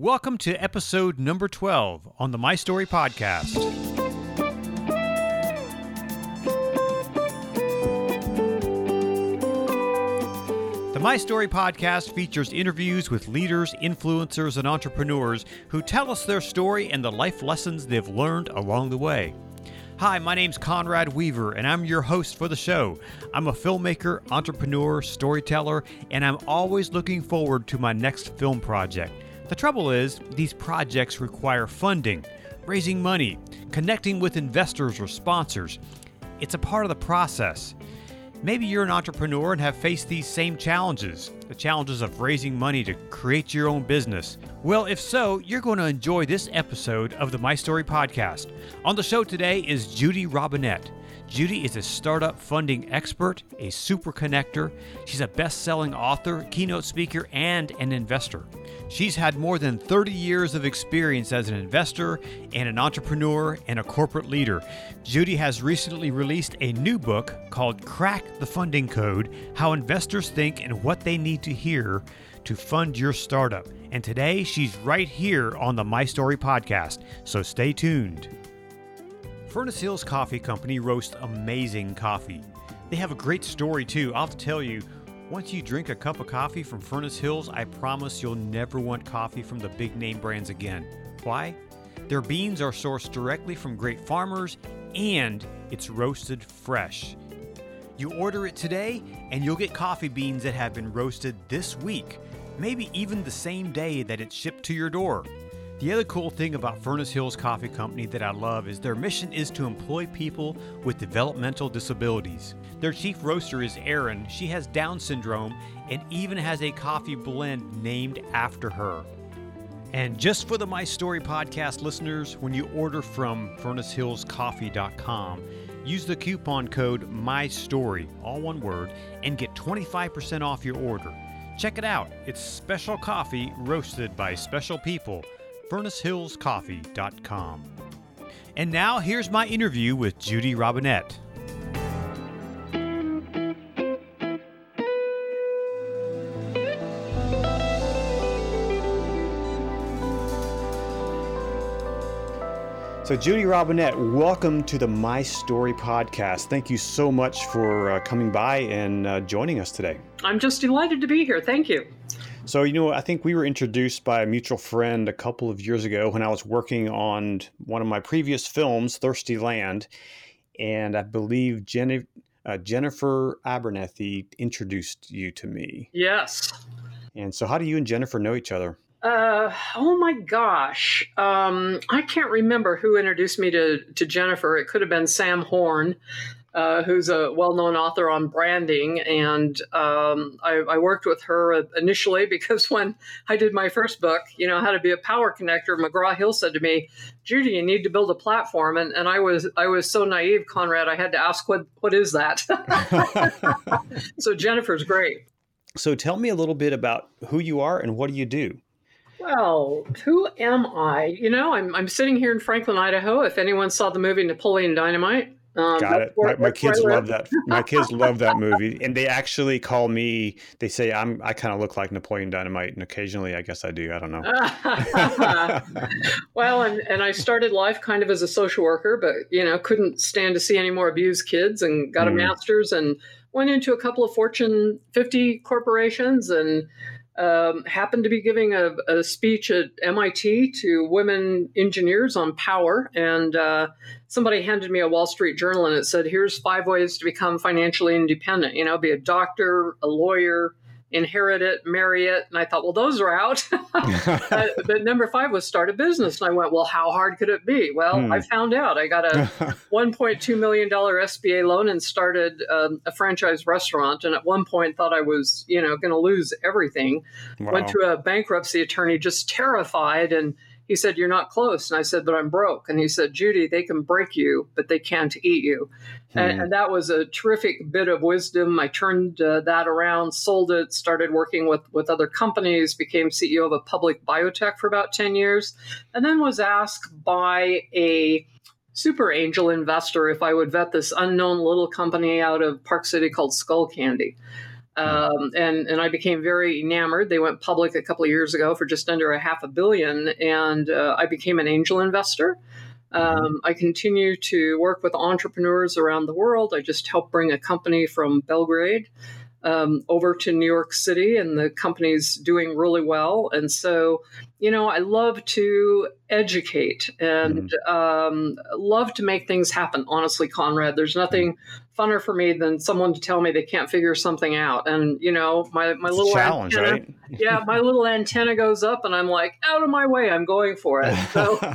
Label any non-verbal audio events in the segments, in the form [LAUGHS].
Welcome to episode number 12 on the My Story Podcast. The My Story Podcast features interviews with leaders, influencers, and entrepreneurs who tell us their story and the life lessons they've learned along the way. Hi, my name's Conrad Weaver, and I'm your host for the show. I'm a filmmaker, entrepreneur, storyteller, and I'm always looking forward to my next film project. The trouble is, these projects require funding, raising money, connecting with investors or sponsors. It's a part of the process. Maybe you're an entrepreneur and have faced these same challenges the challenges of raising money to create your own business. Well, if so, you're going to enjoy this episode of the My Story podcast. On the show today is Judy Robinett. Judy is a startup funding expert, a super connector. She's a best selling author, keynote speaker, and an investor. She's had more than 30 years of experience as an investor and an entrepreneur and a corporate leader. Judy has recently released a new book called Crack the Funding Code How Investors Think and What They Need to Hear to Fund Your Startup. And today she's right here on the My Story podcast, so stay tuned. Furnace Hills Coffee Company roasts amazing coffee. They have a great story too. I'll tell you, once you drink a cup of coffee from Furnace Hills, I promise you'll never want coffee from the big name brands again. Why? Their beans are sourced directly from great farmers and it's roasted fresh. You order it today and you'll get coffee beans that have been roasted this week, maybe even the same day that it's shipped to your door. The other cool thing about Furnace Hills Coffee Company that I love is their mission is to employ people with developmental disabilities. Their chief roaster is Erin. She has Down syndrome and even has a coffee blend named after her. And just for the My Story podcast listeners, when you order from furnacehillscoffee.com, use the coupon code MyStory, all one word, and get 25% off your order. Check it out. It's special coffee roasted by special people furnacehillscoffee.com. And now here's my interview with Judy Robinett. So, Judy Robinett, welcome to the My Story podcast. Thank you so much for uh, coming by and uh, joining us today. I'm just delighted to be here. Thank you. So, you know, I think we were introduced by a mutual friend a couple of years ago when I was working on one of my previous films, Thirsty Land. And I believe Jenny, uh, Jennifer Abernethy introduced you to me. Yes. And so, how do you and Jennifer know each other? Uh, oh my gosh. Um, I can't remember who introduced me to, to Jennifer. It could have been Sam Horn uh, who's a well-known author on branding, and um, I, I, worked with her initially [LAUGHS] because when I did my first book, you know, how to be a power connector, McGraw Hill said to me, "Judy, you need to build a platform," and, and I was I was so naive, Conrad. I had to ask, "What what is that?" [LAUGHS] [LAUGHS] so Jennifer's great. So tell me a little bit about who you are and what do you do. Well, who am I? You know, I'm, I'm sitting here in Franklin, Idaho. If anyone saw the movie Napoleon Dynamite, um, Got it. Where, my, my kids love that. My kids [LAUGHS] love that movie, and they actually call me. They say I'm. I kind of look like Napoleon Dynamite, and occasionally, I guess I do. I don't know. [LAUGHS] well, and and I started life kind of as a social worker, but you know, couldn't stand to see any more abused kids, and got a mm. master's, and went into a couple of Fortune 50 corporations, and um, happened to be giving a, a, speech at MIT to women engineers on power, and uh, somebody handed me a Wall Street Journal, and it said, "Here's five ways to become financially independent. You know, be a doctor, a lawyer, inherit it, marry it. And I thought, well, those are out. [LAUGHS] [LAUGHS] but number five was start a business. And I went, well, how hard could it be? Well, hmm. I found out. I got a [LAUGHS] $1.2 million SBA loan and started um, a franchise restaurant. And at one point thought I was, you know, going to lose everything. Wow. Went to a bankruptcy attorney just terrified and he said, You're not close. And I said, But I'm broke. And he said, Judy, they can break you, but they can't eat you. Hmm. And, and, that was a terrific bit of wisdom. I turned uh, that around, sold it, started working with, with other companies, became CEO of a public biotech for about 10 years, and then was asked by a super angel investor if I would vet this unknown little company out of Park City called Skullcandy. Um, and and I became very enamored. They went public a couple of years ago for just under a half a billion, and uh, I became an angel investor. Um, I continue to work with entrepreneurs around the world. I just helped bring a company from Belgrade um, over to New York City, and the company's doing really well. And so, you know, I love to educate and mm-hmm. um, love to make things happen. Honestly, Conrad, there's nothing funner for me than someone to tell me they can't figure something out. And you know, my my little challenge, antenna, right? yeah, my [LAUGHS] little antenna goes up, and I'm like, out of my way, I'm going for it. So. [LAUGHS]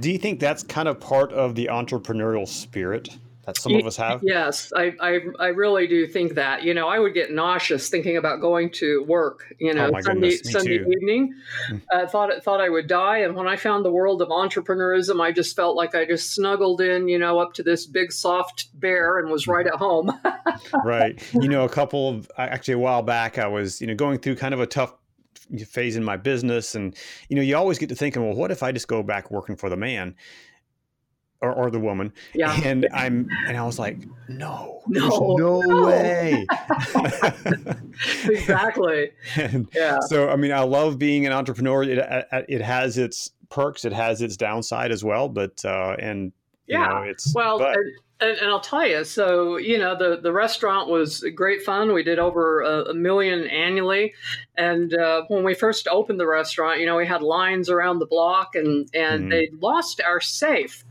Do you think that's kind of part of the entrepreneurial spirit? That some of us have? Yes, I, I, I really do think that. You know, I would get nauseous thinking about going to work. You know, oh Sunday Sunday too. evening. I uh, thought thought I would die, and when I found the world of entrepreneurism, I just felt like I just snuggled in, you know, up to this big soft bear and was right at home. [LAUGHS] right. You know, a couple of actually a while back, I was you know going through kind of a tough phase in my business and you know you always get to thinking well what if i just go back working for the man or, or the woman. Yeah. And I'm and I was like, no, [LAUGHS] no, no, no, way. [LAUGHS] [LAUGHS] exactly. and yeah. So I mean, I love being an entrepreneur. It it has its perks. It has its downside as well. But uh, and yeah, know, it's well. But, and, and, I'll tell you, so you know, the the restaurant was great fun. We did over a, a million annually, and uh, when we first opened the restaurant, you know, we had lines around the block, and and mm. they lost our safe,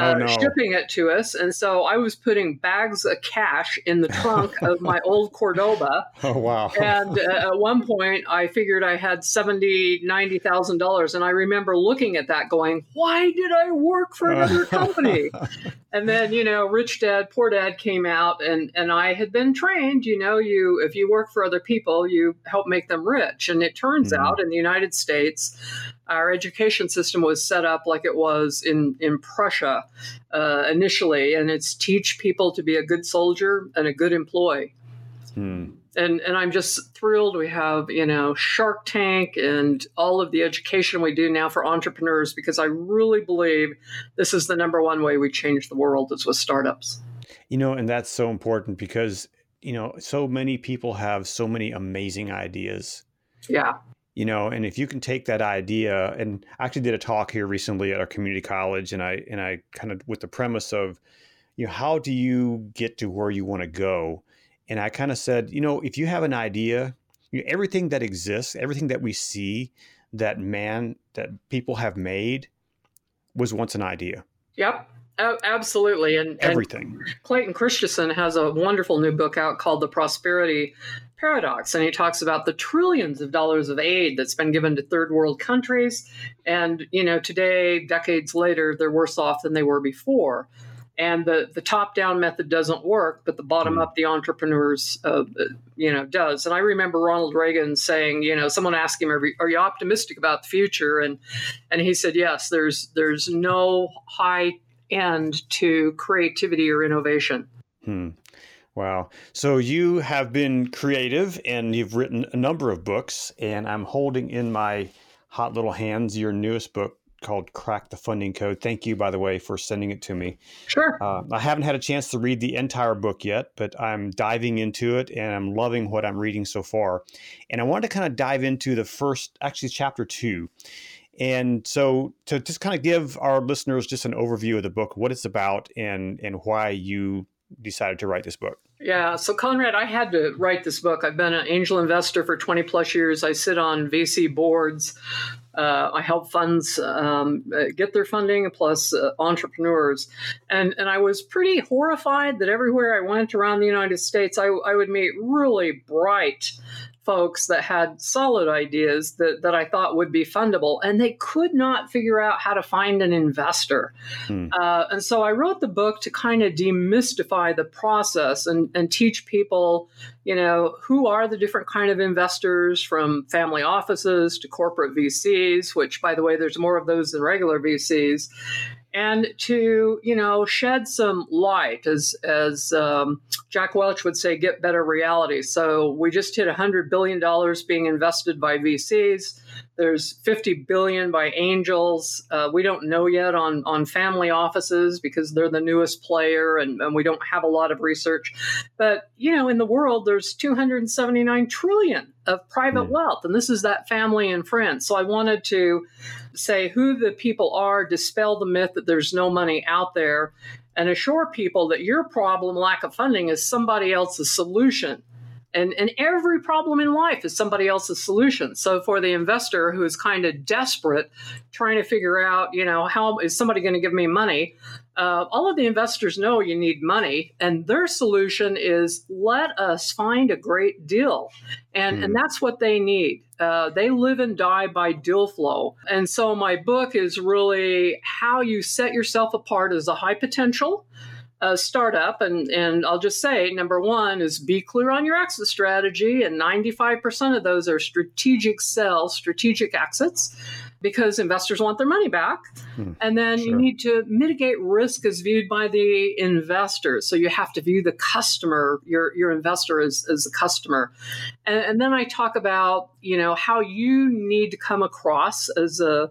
uh, oh, no. shipping it to us. And so I was putting bags of cash in the trunk [LAUGHS] of my old Cordoba. Oh wow! and uh, at one point, I figured I had seventy, ninety thousand dollars, and I remember looking at that, going, "Why did I work for another [LAUGHS] company?" and then you know, Rich Dad, Poor Dad came out, and and I had been trained. You know, you if you work for other people, you help make them rich. And it turns mm-hmm. out in the United States, our education system was set up like it was in, in Prussia uh, initially, and it's teach people to be a good soldier and a good employee. Hmm. And, and I'm just thrilled we have, you know, Shark Tank and all of the education we do now for entrepreneurs because I really believe this is the number one way we change the world is with startups. You know, and that's so important because you know, so many people have so many amazing ideas. Yeah. You know, and if you can take that idea, and I actually did a talk here recently at our community college, and I and I kind of with the premise of, you know, how do you get to where you want to go? And I kind of said, you know, if you have an idea, you know, everything that exists, everything that we see, that man, that people have made, was once an idea. Yep. Oh, absolutely. And everything. And Clayton Christensen has a wonderful new book out called The Prosperity Paradox. And he talks about the trillions of dollars of aid that's been given to third world countries. And, you know, today, decades later, they're worse off than they were before. And the, the top down method doesn't work, but the bottom up, the entrepreneurs, uh, you know, does. And I remember Ronald Reagan saying, you know, someone asked him, "Are, are you optimistic about the future?" And and he said, "Yes. There's there's no high end to creativity or innovation. Hmm. Wow. So you have been creative and you've written a number of books, and I'm holding in my hot little hands your newest book called Crack the Funding Code. Thank you, by the way, for sending it to me. Sure. Uh, I haven't had a chance to read the entire book yet, but I'm diving into it and I'm loving what I'm reading so far. And I wanted to kind of dive into the first, actually, chapter two. And so, to just kind of give our listeners just an overview of the book, what it's about, and and why you decided to write this book. Yeah, so Conrad, I had to write this book. I've been an angel investor for 20 plus years. I sit on VC boards. Uh, I help funds um, get their funding, plus uh, entrepreneurs. And, and I was pretty horrified that everywhere I went around the United States, I, I would meet really bright folks that had solid ideas that, that I thought would be fundable, and they could not figure out how to find an investor. Hmm. Uh, and so I wrote the book to kind of demystify the process and, and teach people, you know, who are the different kind of investors from family offices to corporate VCs, which, by the way, there's more of those than regular VCs and to you know shed some light as as um, Jack Welch would say, get better reality. So we just hit $100 billion being invested by VCs. There's 50 billion by angels. Uh, we don't know yet on, on family offices because they're the newest player and, and we don't have a lot of research. But, you know, in the world, there's 279 trillion of private mm. wealth. And this is that family and friends. So I wanted to say who the people are, dispel the myth that there's no money out there, and assure people that your problem, lack of funding, is somebody else's solution. And, and every problem in life is somebody else's solution. So for the investor who is kind of desperate, trying to figure out, you know, how is somebody going to give me money? Uh, all of the investors know you need money, and their solution is let us find a great deal. And, mm. and hmm. that's what they need. Uh, they live and die by deal flow. And so my book is really how you set yourself apart as a high potential uh, startup. And, and I'll just say number one is be clear on your exit strategy. And 95% of those are strategic sales, strategic exits because investors want their money back. Hmm, and then sure. you need to mitigate risk as viewed by the investors. So you have to view the customer, your, your investor as, as a customer. And, and then I talk about, you know, how you need to come across as a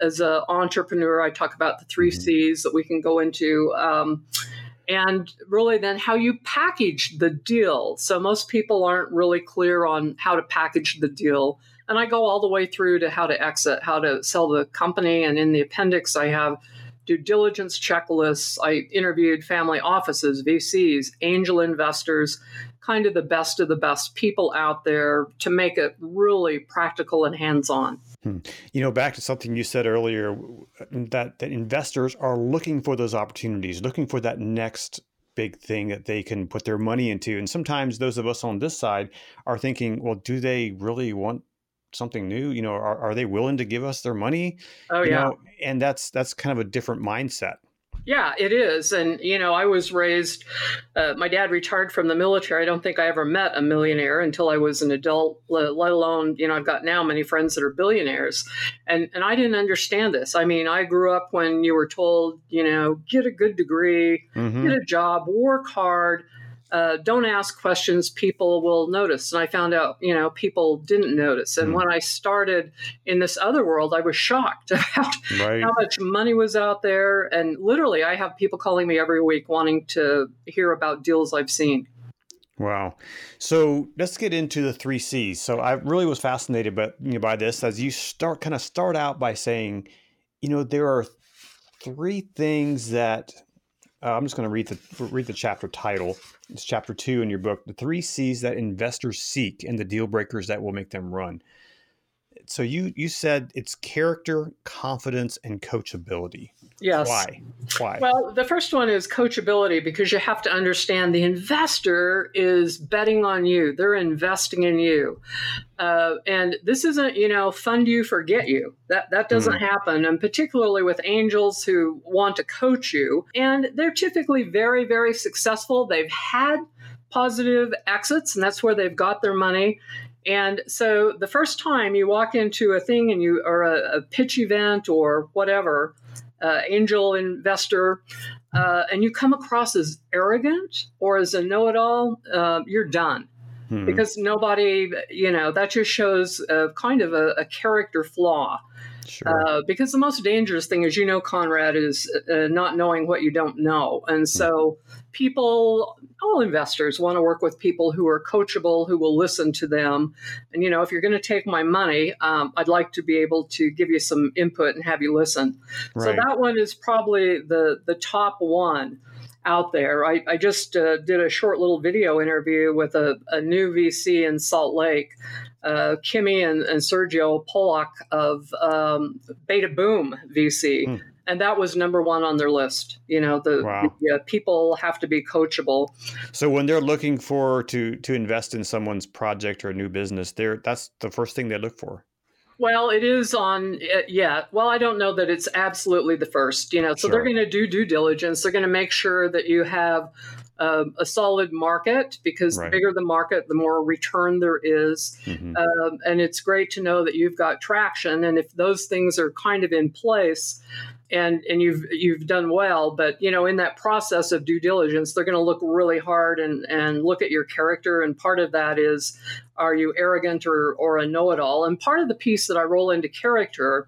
as an entrepreneur. I talk about the 3 mm-hmm. C's that we can go into. Um, and really then how you package the deal. So most people aren't really clear on how to package the deal. And I go all the way through to how to exit, how to sell the company. And in the appendix, I have due diligence checklists. I interviewed family offices, VCs, angel investors, kind of the best of the best people out there to make it really practical and hands on. Hmm. You know, back to something you said earlier that, that investors are looking for those opportunities, looking for that next big thing that they can put their money into. And sometimes those of us on this side are thinking, well, do they really want something new? You know, are, are they willing to give us their money? Oh, you yeah. Know? And that's that's kind of a different mindset. Yeah, it is. And, you know, I was raised, uh, my dad retired from the military. I don't think I ever met a millionaire until I was an adult, let alone, you know, I've got now many friends that are billionaires. And, and I didn't understand this. I mean, I grew up when you were told, you know, get a good degree, mm-hmm. get a job, work hard uh, don't ask questions people will notice and i found out you know people didn't notice and mm. when i started in this other world i was shocked [LAUGHS] about right. how much money was out there and literally i have people calling me every week wanting to hear about deals i've seen Wow. So let's get into the three C's. So I really was fascinated by, you know, by this as you start kind of start out by saying, you know, there are three things that uh, I'm just going to read the read the chapter title. It's chapter two in your book, the three C's that investors seek and the deal breakers that will make them run. So you you said it's character, confidence, and coachability. Yes. Why? Why? Well, the first one is coachability because you have to understand the investor is betting on you. They're investing in you, uh, and this isn't you know fund you forget you. That that doesn't mm. happen, and particularly with angels who want to coach you, and they're typically very very successful. They've had positive exits, and that's where they've got their money. And so the first time you walk into a thing and you or a, a pitch event or whatever, uh, angel investor, uh, and you come across as arrogant or as a know-it-all, uh, you're done. Hmm. Because nobody, you know, that just shows kind of a, a character flaw. Sure. Uh, because the most dangerous thing, as you know, Conrad, is uh, not knowing what you don't know. And so people, all investors want to work with people who are coachable, who will listen to them. And, you know, if you're going to take my money, um, I'd like to be able to give you some input and have you listen. Right. So that one is probably the, the top one out there. I, I just uh, did a short little video interview with a, a new VC in Salt Lake uh, Kimmy and, and, Sergio Polak of um, Beta Boom VC. Hmm. And that was number one on their list. You know, the, wow. the uh, people have to be coachable. So when they're looking for to to invest in someone's project or a new business, they're that's the first thing they look for. Well, it is on, uh, yeah. Well, I don't know that it's absolutely the first, you know. So sure. they're going to do due diligence. They're going to make sure that you have uh, a solid market because right. the bigger the market, the more return there is. Mm-hmm. Um, and it's great to know that you've got traction. And if those things are kind of in place, and and you've you've done well but you know in that process of due diligence they're going to look really hard and and look at your character and part of that is are you arrogant or or a know-it-all and part of the piece that i roll into character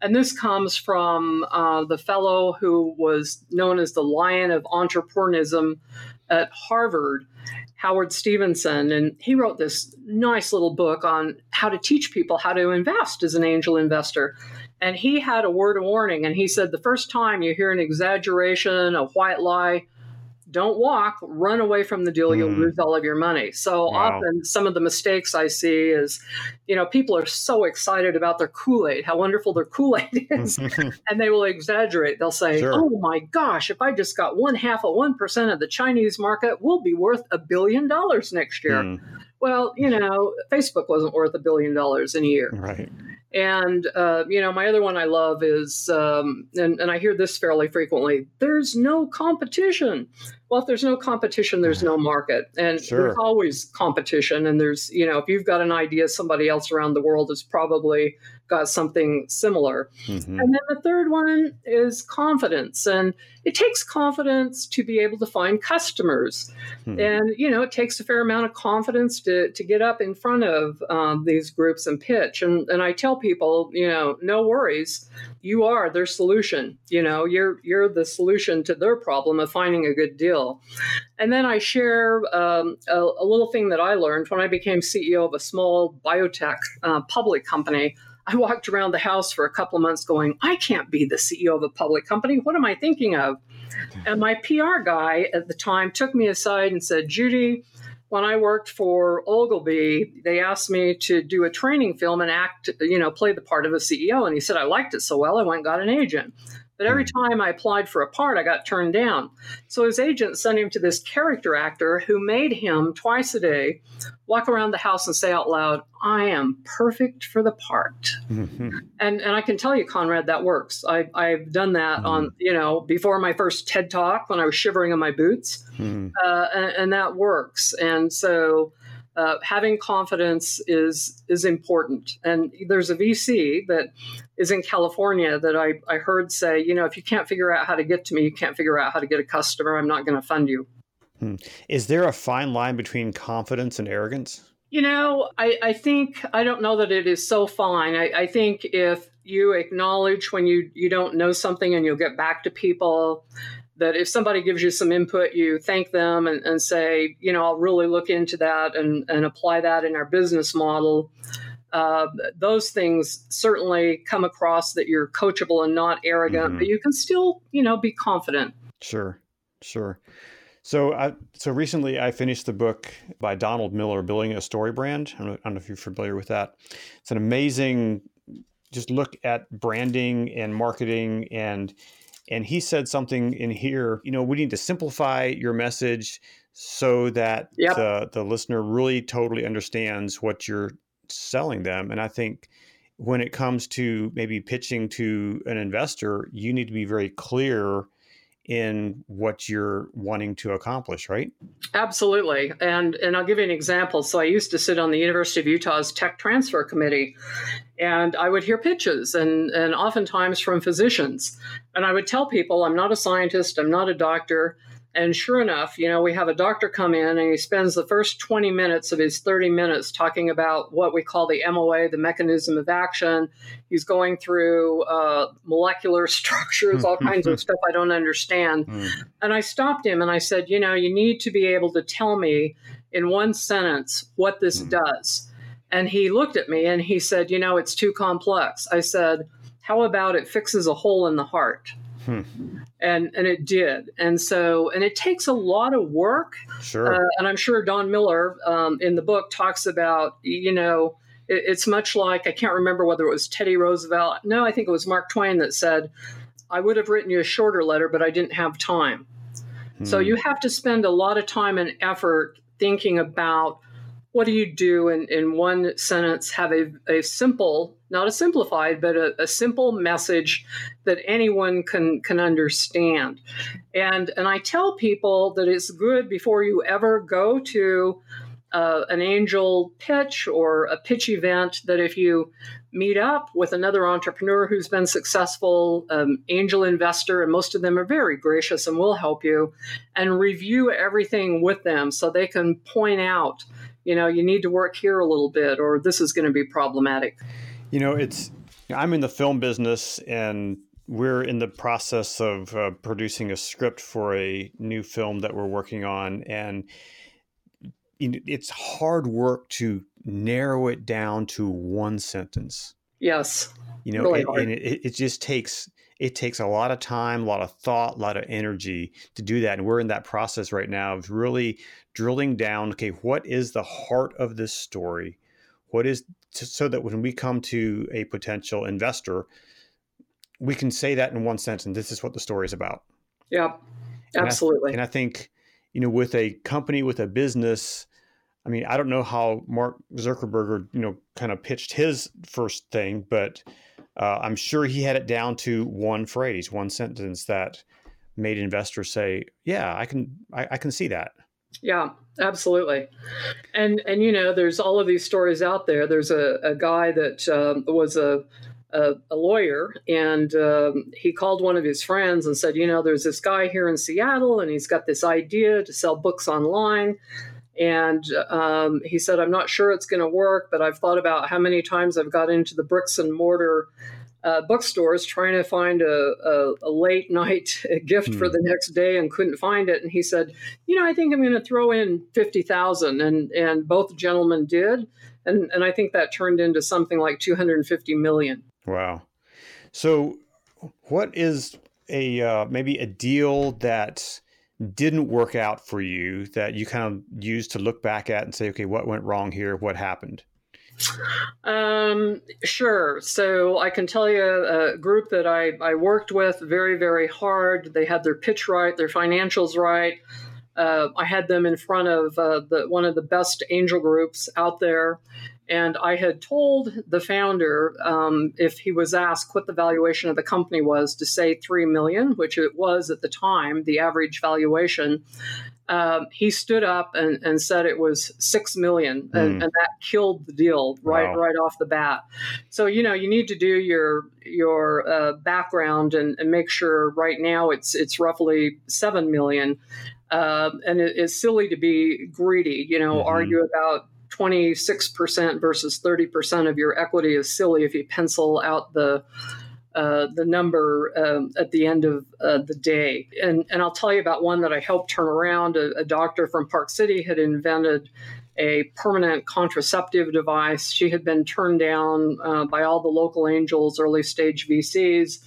and this comes from uh, the fellow who was known as the lion of entrepreneurism at harvard Howard Stevenson, and he wrote this nice little book on how to teach people how to invest as an angel investor. And he had a word of warning, and he said the first time you hear an exaggeration, a white lie, don't walk, run away from the deal, you'll hmm. lose all of your money. So wow. often, some of the mistakes I see is, you know, people are so excited about their Kool Aid, how wonderful their Kool Aid [LAUGHS] is, [LAUGHS] and they will exaggerate. They'll say, sure. oh my gosh, if I just got one half of 1% of the Chinese market, we'll be worth a billion dollars next year. Mm. Well, you know, Facebook wasn't worth a billion dollars in a year. Right. And, uh, you know, my other one I love is, um, and, and I hear this fairly frequently there's no competition. Well, if there's no competition, there's no market. And sure. there's always competition. And there's, you know, if you've got an idea, somebody else around the world is probably got something similar. Mm-hmm. And then the third one is confidence. And it takes confidence to be able to find customers. Hmm. And, you know, it takes a fair amount of confidence to, to get up in front of um, these groups and pitch. And, and I tell people, you know, no worries. You are their solution. You know, you're you're the solution to their problem of finding a good deal. And then I share um, a, a, little thing that I learned when I became CEO of a small biotech uh, public company. I walked around the house for a couple of months going, I can't be the CEO of a public company. What am I thinking of? And my PR guy at the time took me aside and said, Judy, when I worked for Ogilvy, they asked me to do a training film and act, you know, play the part of a CEO. And he said, I liked it so well, I went and got an agent. But every hmm. time I applied for a part, I got turned down. So his agent sent him to this character actor who made him twice a day walk around the house and say out loud, I am perfect for the part. Mm-hmm. And and I can tell you, Conrad, that works. I, I've done that mm-hmm. on, you know, before my first TED talk when I was shivering in my boots. Mm-hmm. Uh, and, and that works. And so uh, having confidence is is important. And there's a VC that is in California that I, I heard say, you know, if you can't figure out how to get to me, you can't figure out how to get a customer. I'm not going to fund you. Hmm. Is there a fine line between confidence and arrogance? You know, I, I think I don't know that it is so fine. I, I think if you acknowledge when you you don't know something and you'll get back to people that if somebody gives you some input, you thank them and, and say, you know, I'll really look into that and, and apply that in our business model. Uh, those things certainly come across that you're coachable and not arrogant, mm-hmm. but you can still, you know, be confident. Sure, sure. So, I, so recently I finished the book by Donald Miller, Building a Story Brand. I don't know if you're familiar with that. It's an amazing, just look at branding and marketing and and he said something in here, you know, we need to simplify your message so that yep. the, the listener really totally understands what you're selling them. And I think when it comes to maybe pitching to an investor, you need to be very clear in what you're wanting to accomplish, right? Absolutely. And and I'll give you an example. So I used to sit on the University of Utah's tech transfer committee and I would hear pitches and and oftentimes from physicians. And I would tell people I'm not a scientist, I'm not a doctor, and sure enough, you know, we have a doctor come in and he spends the first 20 minutes of his 30 minutes talking about what we call the MOA, the mechanism of action. He's going through uh, molecular [LAUGHS] structures, all kinds of [LAUGHS] stuff I don't understand. Mm. And I stopped him and I said, you know, you need to be able to tell me in one sentence what this mm. does. And he looked at me and he said, you know, it's too complex. I said, how about it fixes a hole in the heart? Hmm. And and it did, and so and it takes a lot of work. Sure. Uh, and I'm sure Don Miller um, in the book talks about you know it, it's much like I can't remember whether it was Teddy Roosevelt. No, I think it was Mark Twain that said, "I would have written you a shorter letter, but I didn't have time." Hmm. So you have to spend a lot of time and effort thinking about what do you do in, in one sentence have a, a simple not a simplified but a, a simple message that anyone can can understand and and i tell people that it's good before you ever go to uh, an angel pitch or a pitch event that if you meet up with another entrepreneur who's been successful, um, angel investor, and most of them are very gracious and will help you, and review everything with them so they can point out, you know, you need to work here a little bit, or this is going to be problematic. You know, it's I'm in the film business and we're in the process of uh, producing a script for a new film that we're working on and it's hard work to narrow it down to one sentence. Yes. You know, really it, and it, it just takes it takes a lot of time, a lot of thought, a lot of energy to do that. And we're in that process right now of really drilling down. Okay, what is the heart of this story? What is so that when we come to a potential investor, we can say that in one sentence. And This is what the story is about. Yeah, absolutely. And I, and I think, you know, with a company, with a business, I mean, I don't know how Mark Zuckerberg, you know, kind of pitched his first thing, but uh, I'm sure he had it down to one phrase, one sentence that made investors say, "Yeah, I can, I, I can see that." Yeah, absolutely. And and you know, there's all of these stories out there. There's a, a guy that um, was a a, a, lawyer, and um, he called one of his friends and said, "You know, there's this guy here in Seattle, and he's got this idea to sell books online." And um, he said, I'm not sure it's going to work, but I've thought about how many times I've got into the bricks and mortar uh, bookstores trying to find a, a, a late [LAUGHS] night gift for hmm. the next day and couldn't find it. And he said, You know, I think I'm going to throw in 50,000. And, and both gentlemen did. And, and I think that turned into something like 250 million. Wow. So, what is a uh, maybe a deal that didn't work out for you that you kind of used to look back at and say, okay, what went wrong here? What happened? Um, sure. So I can tell you a group that I, I worked with very, very hard. They had their pitch right, their financials right. Uh, I had them in front of uh, the, one of the best angel groups out there. And I had told the founder, um, if he was asked what the valuation of the company was, to say three million, which it was at the time, the average valuation. Um, he stood up and, and, said it was six million, and, mm. and that killed the deal right wow. right off the bat. So you know you need to do your your uh, background and, and, make sure. Right now it's it's roughly seven million, uh, and it, it's silly to be greedy. You know, mm-hmm. argue about 26% versus 30% of your equity is silly if you pencil out the uh, the number um, at the end of uh, the day. And, and I'll tell you about one that I helped turn around. A, a doctor from Park City had invented a permanent contraceptive device. She had been turned down uh, by all the local angels, early stage VCs.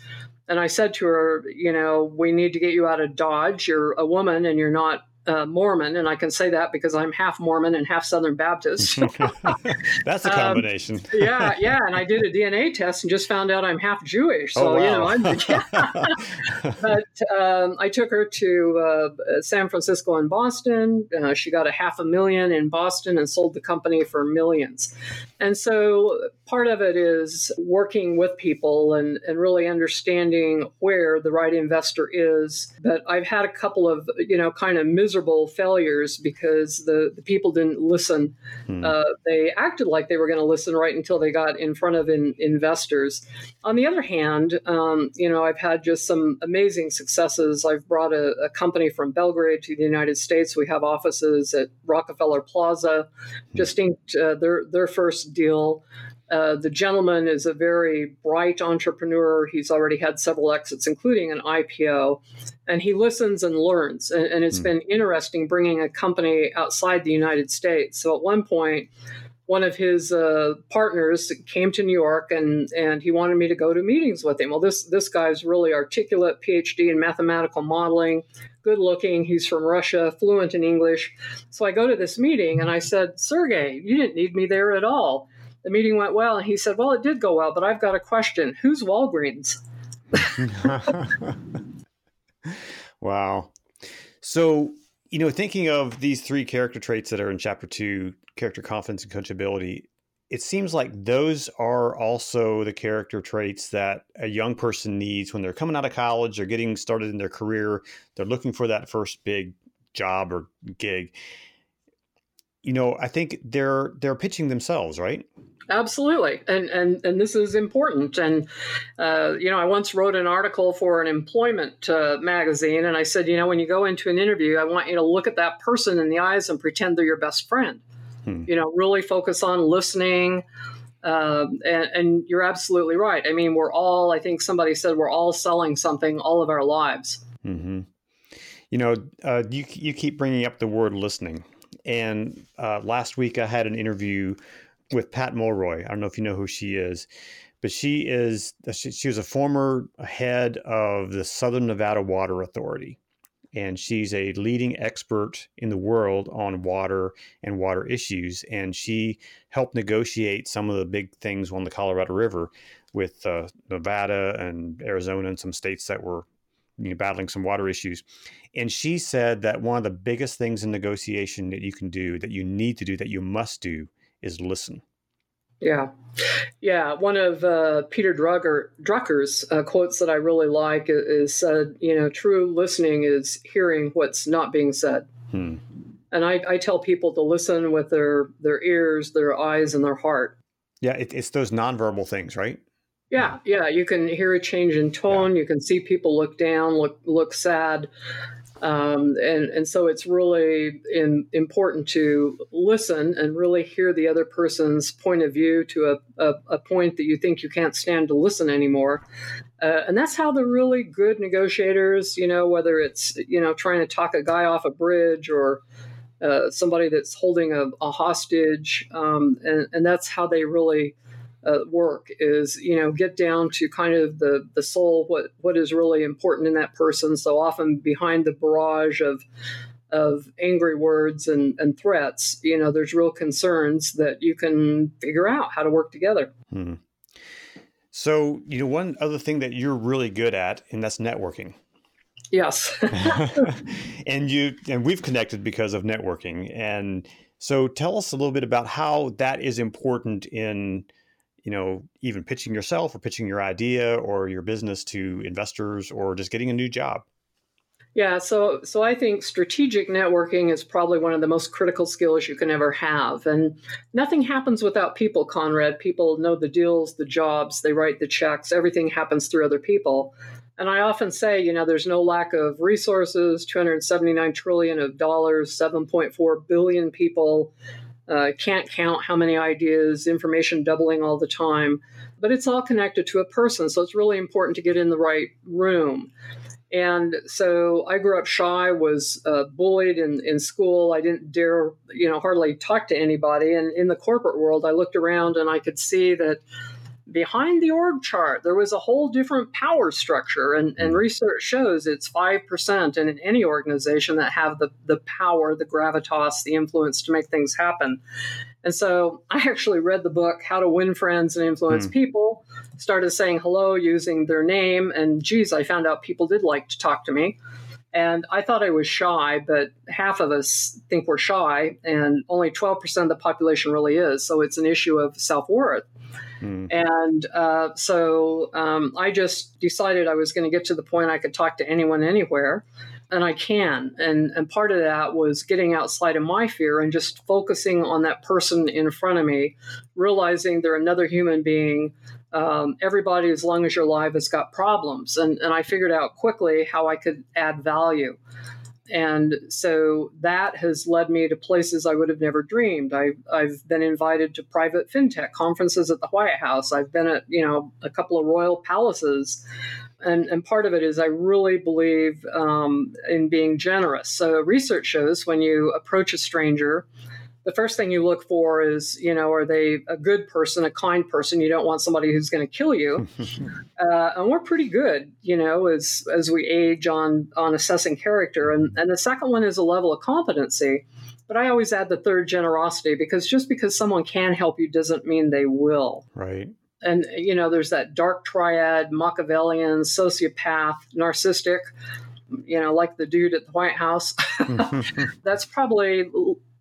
And I said to her, you know, we need to get you out of Dodge. You're a woman and you're not uh, Mormon, and I can say that because I'm half Mormon and half Southern Baptist. [LAUGHS] [LAUGHS] That's a um, combination. Um, [LAUGHS] yeah, yeah. And I did a DNA test and just found out I'm half Jewish. So, oh, wow. you know, I'm. Yeah. but um, I took her to uh, San Francisco and Boston. Uh, she got a half a million in Boston and sold the company for millions. And so part of it is working with people and, and really understanding where the right investor is. But I've had a couple of, you know, kind of miserable failures because the, the people didn't listen. Hmm. Uh, they acted like they were going to listen right until they got in front of in, investors. On the other hand, um, you know, I've had just some amazing successes. I've brought a, a, company from Belgrade to the United States. We have offices at Rockefeller Plaza. Hmm. Just inked uh, their, their first deal. Uh, the gentleman is a very bright entrepreneur. He's already had several exits, including an IPO, and he listens and learns. And, and it's mm. been interesting bringing a company outside the United States. So at one point, one of his uh, partners came to New York and, and he wanted me to go to meetings with him. Well, this, this guy's really articulate, PhD in mathematical modeling, good looking. He's from Russia, fluent in English. So I go to this meeting and I said, Sergey, you didn't need me there at all the meeting went well. And he said, Well, it did go well, but I've got a question. Who's Walgreens? [LAUGHS] wow. So, You know, thinking of these three character traits that are in chapter two character confidence and coachability it seems like those are also the character traits that a young person needs when they're coming out of college or getting started in their career. They're looking for that first big job or gig. You know, I think they're they're pitching themselves, right? Absolutely, and and and this is important. And uh, you know, I once wrote an article for an employment uh, magazine, and I said, you know, when you go into an interview, I want you to look at that person in the eyes and pretend they're your best friend Hmm. You know, really focus on listening. Um, and, and, you're absolutely right. I mean, we're all, I think somebody said, we're all selling something all of our lives. Mm-hmm. You know, uh, you, you keep bringing up the word listening. And uh, last week I had an interview with Pat Mulroy. I don't know if you know who she is, but she is, she, she was a former head of the Southern Nevada Water Authority and she's a leading expert in the world on water and water issues. And she helped negotiate some of the big things on the Colorado River with uh, Nevada and Arizona and some states that were you know, battling some water issues. And she said that one of the biggest things in negotiation that you can do, that you need to do, that you must do, is listen. Yeah. Yeah. One of uh, Peter Drucker, Drucker's uh, quotes that I really like is, said, you know, true listening is hearing what's not being said. Hmm. And I, I, tell people to listen with their, their ears, their eyes, and their heart. Yeah. It, it's those nonverbal things, right? Yeah, yeah, you can hear a change in tone. Yeah. You can see people look down, look look sad. Um, and, and so it's really in, important to listen and really hear the other person's point of view to a, a, a point that you think you can't stand to listen anymore. Uh, and that's how the really good negotiators, you know, whether it's, you know, trying to talk a guy off a bridge or uh, somebody that's holding a, a hostage, um, and, and that's how they really uh, work is you know get down to kind of the the soul what what is really important in that person. So often behind the barrage of of angry words and, and threats you know there's real concerns that you can figure out how to work together. Hmm. so you know one other thing that you're really good at and that's networking. Yes. [LAUGHS] [LAUGHS] And you and we've connected because of networking. And so tell us a little bit about how that is important in you know, even pitching yourself or pitching your idea or your business to investors or just getting a new job? Yeah, so so I think strategic networking is probably one of the most critical skills you can ever have. And nothing happens without people, Conrad. People know the deals, the jobs, they write the checks, everything happens through other people. And I often say, you know, there's no lack of resources, 279 trillion of dollars, 7.4 billion people, uh, can't count how many ideas, information doubling all the time, but it's all connected to a person. So it's really important to get in the right room. And so I grew up shy, was uh, bullied in, in school. I didn't dare, you know, hardly talk to anybody. And in the corporate world, I looked around and I could see that behind the org chart, there was a whole different power structure. And, and mm-hmm. research shows it's 5% in any organization that have the, the power, the gravitas, the influence to make things happen. And so I actually read the book, How to Win Friends and Influence mm. People, started saying hello using their name. And geez, I found out people did like to talk to me. And I thought I was shy, but half of us think we're shy, and only 12% of the population really is. So it's an issue of self worth. Mm. And uh, so um, I just decided I was going to get to the point I could talk to anyone anywhere. And I can. And, and part of that was getting outside of my fear and just focusing on that person in front of me, realizing they're another human being. Um, everybody, as long as you're alive, has got problems. And, and I figured out quickly how I could add value. And so that has led me to places I would have never dreamed. I, I've been invited to private fintech conferences at the White House. I've been at, you know, a couple of royal palaces. And, and part of it is I really believe um, in being generous. So research shows when you approach a stranger, the first thing you look for is, you know, are they a good person, a kind person? You don't want somebody who's going to kill you. [LAUGHS] uh, and we're pretty good, you know, as as we age on on assessing character. And and the second one is a level of competency. But I always add the third generosity because just because someone can help you doesn't mean they will. Right. And you know, there's that dark triad: Machiavellian, sociopath, narcissistic you know, like the dude at the White House. [LAUGHS] [LAUGHS] That's probably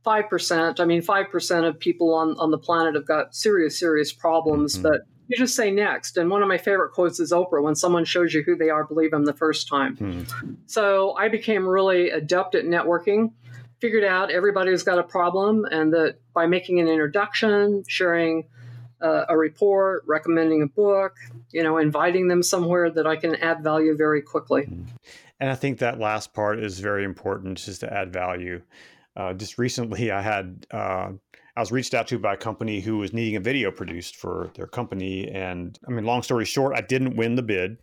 5%. I mean, 5% of people on, on the planet have got serious, serious problems, mm-hmm. but you just say next. And one of my favorite quotes is Oprah when someone shows you who they are, believe them the first time. Mm-hmm. So I became really adept at networking, figured out everybody's got a problem, and that by making an introduction, sharing uh, a report, recommending a book, you know, inviting them somewhere that I can add value very quickly. Mm-hmm. And I think that last part is very important, just to add value. Uh, just recently, I had uh, I was reached out to by a company who was needing a video produced for their company, and I mean, long story short, I didn't win the bid,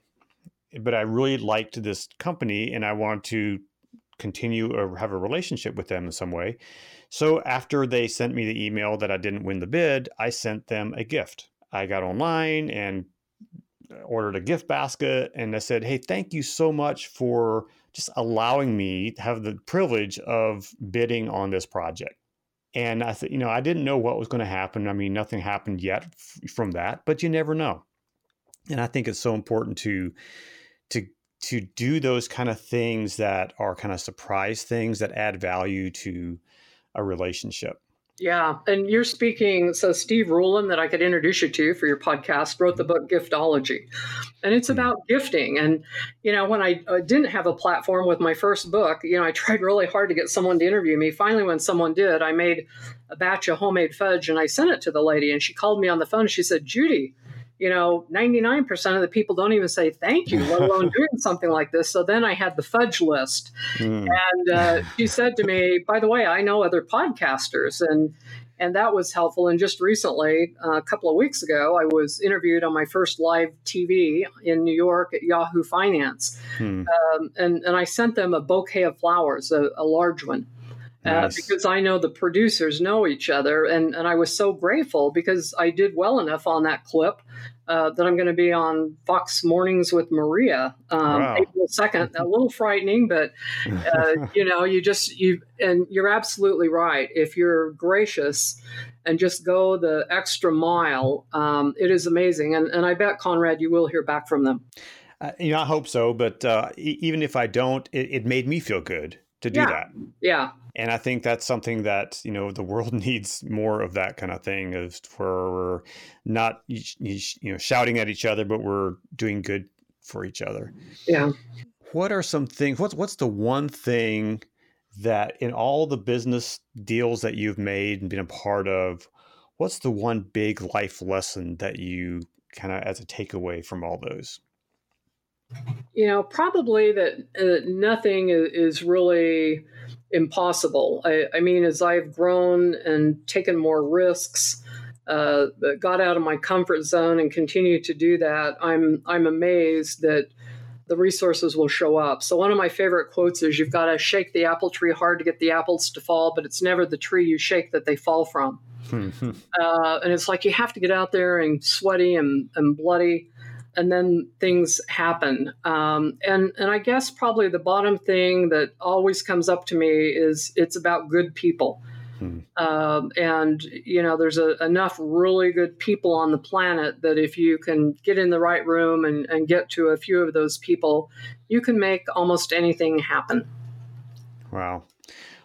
but I really liked this company, and I wanted to continue or have a relationship with them in some way. So after they sent me the email that I didn't win the bid, I sent them a gift. I got online and ordered a gift basket and I said, "Hey, thank you so much for just allowing me to have the privilege of bidding on this project." And I thought, you know, I didn't know what was going to happen. I mean, nothing happened yet f- from that, but you never know. And I think it's so important to to to do those kind of things that are kind of surprise things that add value to a relationship. Yeah, and you're speaking. So Steve Rowland, that I could introduce you to for your podcast, wrote the book Giftology, and it's hmm. about gifting. And you know, when I uh, didn't have a platform with my first book, you know, I tried really hard to get someone to interview me. Finally, when someone did, I made a batch of homemade fudge and I sent it to the lady. And she called me on the phone. And she said, "Judy, you know, 99% of the people don't even say thank you, let alone [LAUGHS] doing something like this. So then I had the fudge list. Mm. And uh, [LAUGHS] she said to me, by the way, I know other podcasters. And and that was helpful. And just recently, uh, a couple of weeks ago, I was interviewed on my first live TV in New York at Yahoo Finance, hmm. um, and and I sent them a bouquet of flowers, a, a large one. Uh, nice. because I know the producers know each other. And, and I was so grateful because I did well enough on that clip uh, that I'm going to be on Fox Mornings with Maria um, wow. April 2nd. a little frightening, but uh, [LAUGHS] you know, you just, you, and you're absolutely right. If you're gracious and just go the extra mile, um, it is amazing. And, and I bet, Conrad, you will hear back from them. Uh, you know, I hope so. But uh, even if I don't, it, it made me feel good to do yeah. that. Yeah. And I think that's something that, you know, the world [LAUGHS] needs more of that kind of thing is where we're not, you know, shouting at each other, but we're doing good for each other. Yeah. What are some things, what's, what's the one thing that in all the business deals that you've made and been a part of, what's the one big life lesson that you kind of as a takeaway from all those? You know, probably that uh, nothing is really impossible. I, I, mean, as I've grown and taken more risks, uh, got out of my comfort zone and continue to do that, I'm I'm amazed that the resources will show up. So one of my favorite quotes is, "You've got to shake the apple tree hard to get the apples to fall, but it's never the tree you shake that they fall from." uh, and it's like you have to get out there and sweaty and, and bloody and then things happen. Um, and and I guess probably the bottom thing that always comes up to me is it's about good people. Hmm. Um, and you know, there's a, enough really good people on the planet that if you can get in the right room and, and get to a few of those people, you can make almost anything happen. Wow.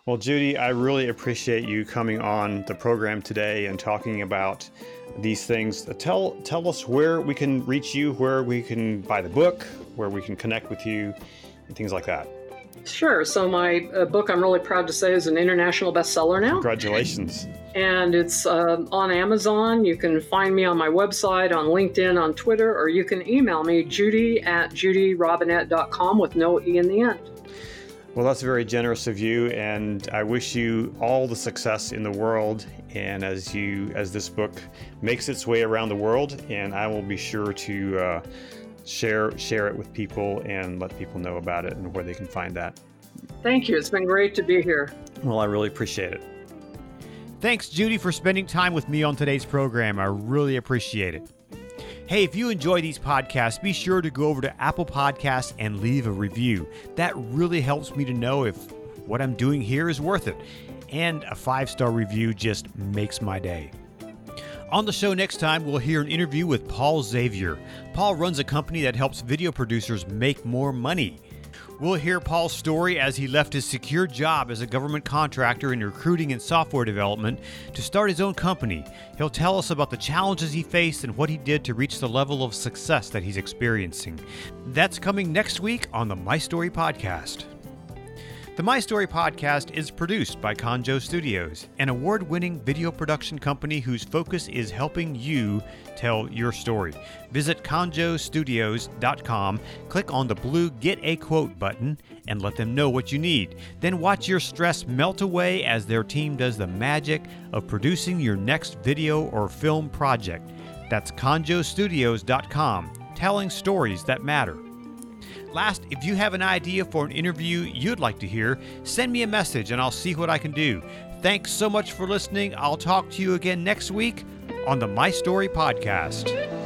Well, Judy, I really appreciate you coming on the program today and talking about these things. Tell tell us where we can reach you, where we can buy the book, where we can connect with you, and things like that. Sure. So my uh, book, I'm really proud to say, is an international bestseller now. Congratulations. And it's uh, on Amazon. You can find me on my website, on LinkedIn, on Twitter, or you can email me, judy at judyrobinett.com with no E in the end. Well, that's very generous of you, and I wish you all the success in the world. And as you, as this book makes its way around the world, and I will be sure to uh, share share it with people and let people know about it and where they can find that. Thank you. It's been great to be here. Well, I really appreciate it. Thanks, Judy, for spending time with me on today's program. I really appreciate it. Hey, if you enjoy these podcasts, be sure to go over to Apple Podcasts and leave a review. That really helps me to know if what I'm doing here is worth it. And a five star review just makes my day. On the show next time, we'll hear an interview with Paul Xavier. Paul runs a company that helps video producers make more money. We'll hear Paul's story as he left his secure job as a government contractor in recruiting and software development to start his own company. He'll tell us about the challenges he faced and what he did to reach the level of success that he's experiencing. That's coming next week on the My Story Podcast. The My Story podcast is produced by Conjo Studios, an award winning video production company whose focus is helping you tell your story. Visit conjostudios.com, click on the blue Get a Quote button, and let them know what you need. Then watch your stress melt away as their team does the magic of producing your next video or film project. That's conjostudios.com, telling stories that matter. Last, if you have an idea for an interview you'd like to hear, send me a message and I'll see what I can do. Thanks so much for listening. I'll talk to you again next week on the My Story Podcast.